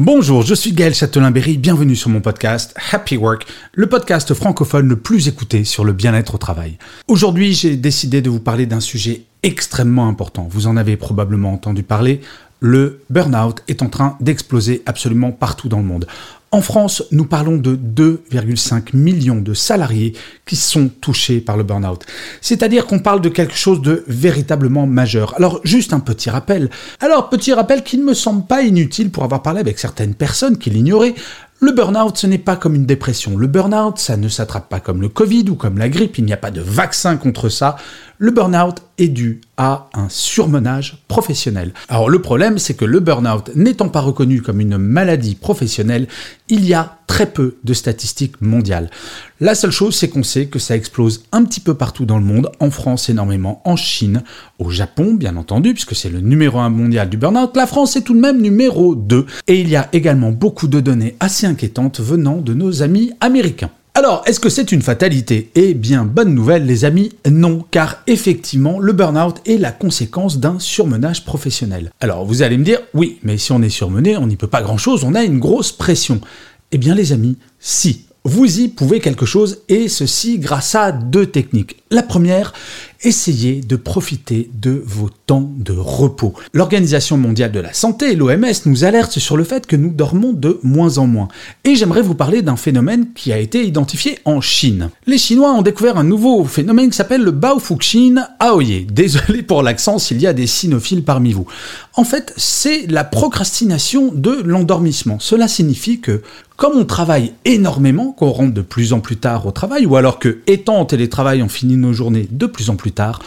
Bonjour, je suis Gaël Châtelain-Berry, bienvenue sur mon podcast Happy Work, le podcast francophone le plus écouté sur le bien-être au travail. Aujourd'hui, j'ai décidé de vous parler d'un sujet extrêmement important. Vous en avez probablement entendu parler, le burn-out est en train d'exploser absolument partout dans le monde. En France, nous parlons de 2,5 millions de salariés qui sont touchés par le burn-out. C'est-à-dire qu'on parle de quelque chose de véritablement majeur. Alors, juste un petit rappel. Alors, petit rappel qui ne me semble pas inutile pour avoir parlé avec certaines personnes qui l'ignoraient. Le burn-out, ce n'est pas comme une dépression. Le burn-out, ça ne s'attrape pas comme le Covid ou comme la grippe. Il n'y a pas de vaccin contre ça. Le burn-out est dû à un surmenage professionnel. Alors le problème, c'est que le burn-out n'étant pas reconnu comme une maladie professionnelle, il y a très peu de statistiques mondiales. La seule chose, c'est qu'on sait que ça explose un petit peu partout dans le monde, en France énormément, en Chine, au Japon bien entendu, puisque c'est le numéro 1 mondial du burn-out, la France est tout de même numéro 2. Et il y a également beaucoup de données assez inquiétantes venant de nos amis américains. Alors, est-ce que c'est une fatalité? Eh bien, bonne nouvelle les amis, non, car effectivement, le burn-out est la conséquence d'un surmenage professionnel. Alors, vous allez me dire, oui, mais si on est surmené, on n'y peut pas grand-chose, on a une grosse pression. Eh bien, les amis, si, vous y pouvez quelque chose, et ceci grâce à deux techniques. La première, essayez de profiter de vos temps de repos. L'Organisation mondiale de la santé, l'OMS, nous alerte sur le fait que nous dormons de moins en moins. Et j'aimerais vous parler d'un phénomène qui a été identifié en Chine. Les Chinois ont découvert un nouveau phénomène qui s'appelle le Baofuxin Aoye. Désolé pour l'accent s'il y a des sinophiles parmi vous. En fait, c'est la procrastination de l'endormissement. Cela signifie que comme on travaille énormément, qu'on rentre de plus en plus tard au travail, ou alors que, étant en télétravail, on finit nos journées de plus en plus tard,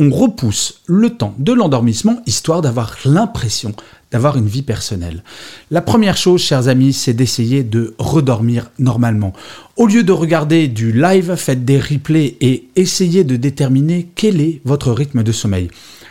on repousse le temps de l'endormissement histoire d'avoir l'impression d'avoir une vie personnelle. La première chose, chers amis, c'est d'essayer de redormir normalement. Au lieu de regarder du live, faites des replays et essayez de déterminer quel est votre rythme de sommeil.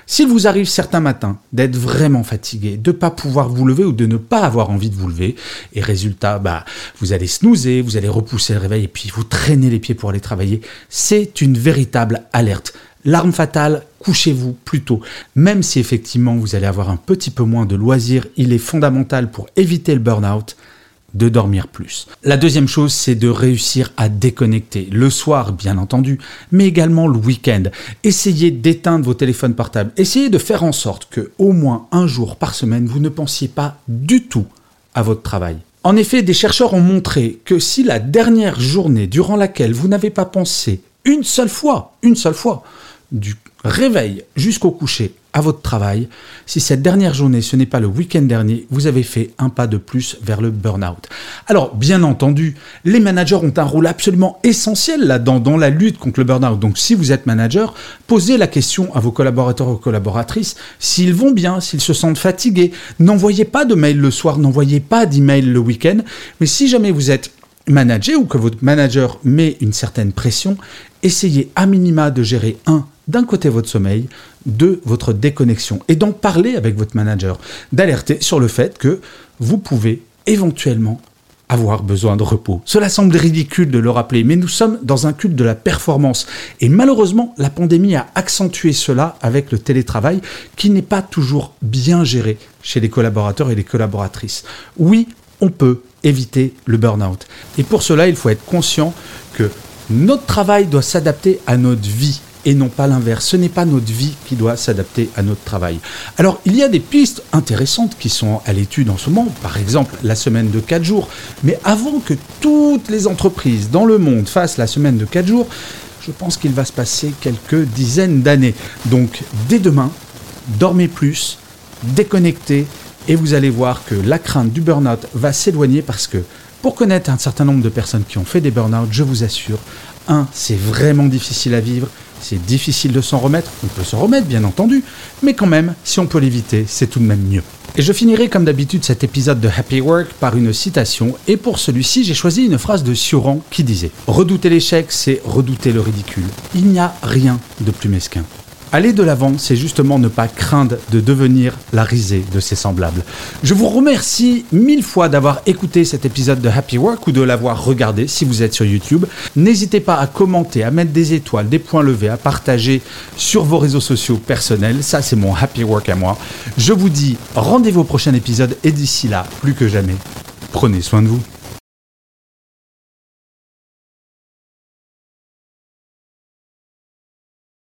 S'il vous arrive certains matins d'être vraiment fatigué, de ne pas pouvoir vous lever ou de ne pas avoir envie de vous lever, et résultat, bah, vous allez snoozer, vous allez repousser le réveil et puis vous traînez les pieds pour aller travailler, c'est une véritable alerte. L'arme fatale, couchez-vous plus tôt. Même si effectivement vous allez avoir un petit peu moins de loisirs, il est fondamental pour éviter le burn-out de dormir plus. La deuxième chose, c'est de réussir à déconnecter. Le soir, bien entendu, mais également le week-end. Essayez d'éteindre vos téléphones portables. Essayez de faire en sorte que, au moins un jour par semaine, vous ne pensiez pas du tout à votre travail. En effet, des chercheurs ont montré que si la dernière journée durant laquelle vous n'avez pas pensé une seule fois, une seule fois, du réveil jusqu'au coucher à votre travail, si cette dernière journée, ce n'est pas le week-end dernier, vous avez fait un pas de plus vers le burn-out. Alors, bien entendu, les managers ont un rôle absolument essentiel là-dedans, dans la lutte contre le burn-out. Donc, si vous êtes manager, posez la question à vos collaborateurs ou collaboratrices s'ils vont bien, s'ils se sentent fatigués. N'envoyez pas de mail le soir, n'envoyez pas d'email le week-end. Mais si jamais vous êtes manager ou que votre manager met une certaine pression, essayez à minima de gérer un d'un côté votre sommeil, deux votre déconnexion et d'en parler avec votre manager, d'alerter sur le fait que vous pouvez éventuellement avoir besoin de repos. Cela semble ridicule de le rappeler, mais nous sommes dans un culte de la performance. Et malheureusement, la pandémie a accentué cela avec le télétravail qui n'est pas toujours bien géré chez les collaborateurs et les collaboratrices. Oui, on peut éviter le burn-out. Et pour cela, il faut être conscient que notre travail doit s'adapter à notre vie et non pas l'inverse. Ce n'est pas notre vie qui doit s'adapter à notre travail. Alors, il y a des pistes intéressantes qui sont à l'étude en ce moment, par exemple la semaine de 4 jours. Mais avant que toutes les entreprises dans le monde fassent la semaine de 4 jours, je pense qu'il va se passer quelques dizaines d'années. Donc, dès demain, dormez plus, déconnectez, et vous allez voir que la crainte du burn-out va s'éloigner parce que pour connaître un certain nombre de personnes qui ont fait des burn-out, je vous assure, 1, c'est vraiment difficile à vivre, c'est difficile de s'en remettre, on peut s'en remettre bien entendu, mais quand même, si on peut l'éviter, c'est tout de même mieux. Et je finirai comme d'habitude cet épisode de Happy Work par une citation, et pour celui-ci j'ai choisi une phrase de Sioran qui disait ⁇ Redouter l'échec, c'est redouter le ridicule. Il n'y a rien de plus mesquin. Aller de l'avant, c'est justement ne pas craindre de devenir la risée de ses semblables. Je vous remercie mille fois d'avoir écouté cet épisode de Happy Work ou de l'avoir regardé si vous êtes sur YouTube. N'hésitez pas à commenter, à mettre des étoiles, des points levés, à partager sur vos réseaux sociaux personnels. Ça, c'est mon Happy Work à moi. Je vous dis rendez-vous au prochain épisode et d'ici là, plus que jamais, prenez soin de vous.